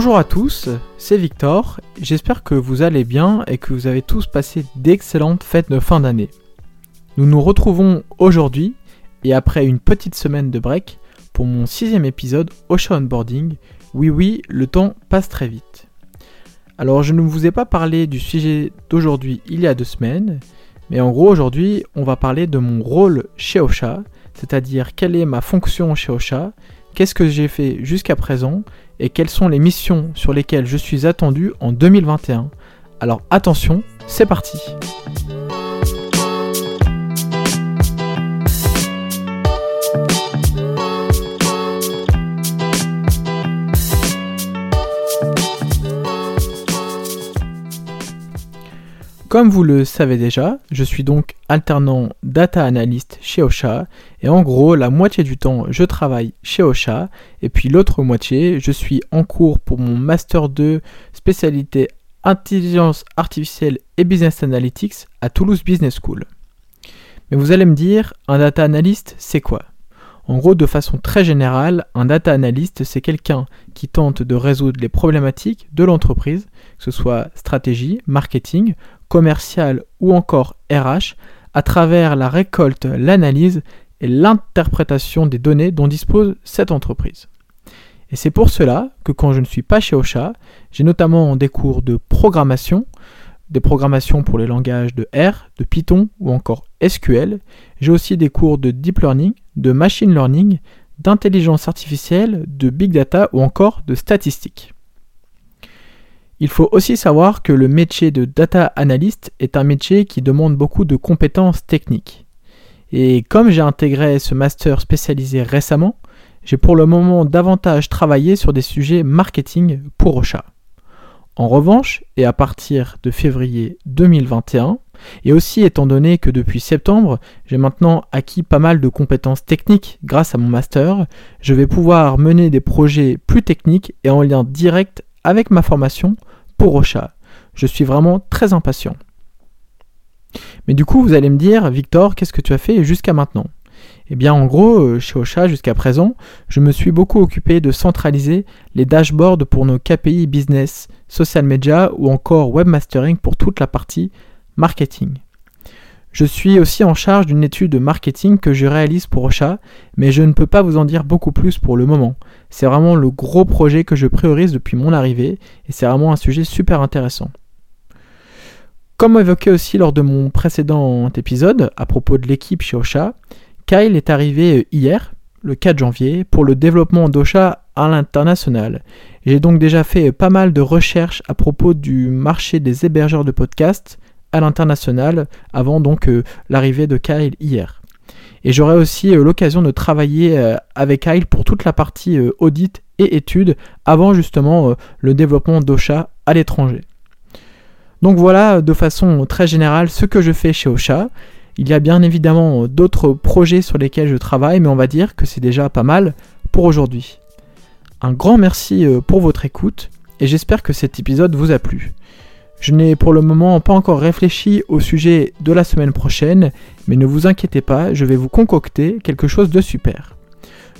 Bonjour à tous, c'est Victor, j'espère que vous allez bien et que vous avez tous passé d'excellentes fêtes de fin d'année. Nous nous retrouvons aujourd'hui et après une petite semaine de break pour mon sixième épisode Ocean Onboarding. Oui oui, le temps passe très vite. Alors je ne vous ai pas parlé du sujet d'aujourd'hui il y a deux semaines, mais en gros aujourd'hui on va parler de mon rôle chez Osha, c'est-à-dire quelle est ma fonction chez Osha, qu'est-ce que j'ai fait jusqu'à présent et quelles sont les missions sur lesquelles je suis attendu en 2021. Alors attention, c'est parti Comme vous le savez déjà, je suis donc alternant data analyst chez Osha et en gros la moitié du temps je travaille chez Osha et puis l'autre moitié je suis en cours pour mon master 2 spécialité intelligence artificielle et business analytics à Toulouse Business School. Mais vous allez me dire, un data analyst c'est quoi? En gros, de façon très générale, un data analyst, c'est quelqu'un qui tente de résoudre les problématiques de l'entreprise, que ce soit stratégie, marketing, commercial ou encore RH, à travers la récolte, l'analyse et l'interprétation des données dont dispose cette entreprise. Et c'est pour cela que quand je ne suis pas chez Ocha, j'ai notamment des cours de programmation, des programmations pour les langages de R, de Python ou encore SQL. J'ai aussi des cours de deep learning, de machine learning, d'intelligence artificielle, de big data ou encore de statistiques. Il faut aussi savoir que le métier de data analyst est un métier qui demande beaucoup de compétences techniques. Et comme j'ai intégré ce master spécialisé récemment, j'ai pour le moment davantage travaillé sur des sujets marketing pour Ocha. En revanche, et à partir de février 2021, et aussi étant donné que depuis septembre, j'ai maintenant acquis pas mal de compétences techniques grâce à mon master, je vais pouvoir mener des projets plus techniques et en lien direct avec ma formation pour Ocha. Je suis vraiment très impatient. Mais du coup, vous allez me dire, Victor, qu'est-ce que tu as fait jusqu'à maintenant? Eh bien, en gros, euh, chez Ocha, jusqu'à présent, je me suis beaucoup occupé de centraliser les dashboards pour nos KPI business, social media ou encore webmastering pour toute la partie marketing. Je suis aussi en charge d'une étude de marketing que je réalise pour Ocha, mais je ne peux pas vous en dire beaucoup plus pour le moment. C'est vraiment le gros projet que je priorise depuis mon arrivée et c'est vraiment un sujet super intéressant. Comme évoqué aussi lors de mon précédent épisode à propos de l'équipe chez Ocha, Kyle est arrivé hier, le 4 janvier, pour le développement d'Ocha à l'international. J'ai donc déjà fait pas mal de recherches à propos du marché des hébergeurs de podcasts à l'international avant donc euh, l'arrivée de Kyle hier. Et j'aurai aussi euh, l'occasion de travailler euh, avec Kyle pour toute la partie audit et études avant justement le développement d'Ocha à l'étranger. Donc voilà de façon très générale ce que je fais chez Ocha. Il y a bien évidemment d'autres projets sur lesquels je travaille, mais on va dire que c'est déjà pas mal pour aujourd'hui. Un grand merci euh, pour votre écoute et j'espère que cet épisode vous a plu. Je n'ai pour le moment pas encore réfléchi au sujet de la semaine prochaine, mais ne vous inquiétez pas, je vais vous concocter quelque chose de super.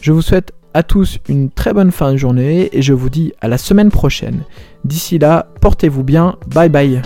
Je vous souhaite à tous une très bonne fin de journée et je vous dis à la semaine prochaine. D'ici là, portez-vous bien, bye bye.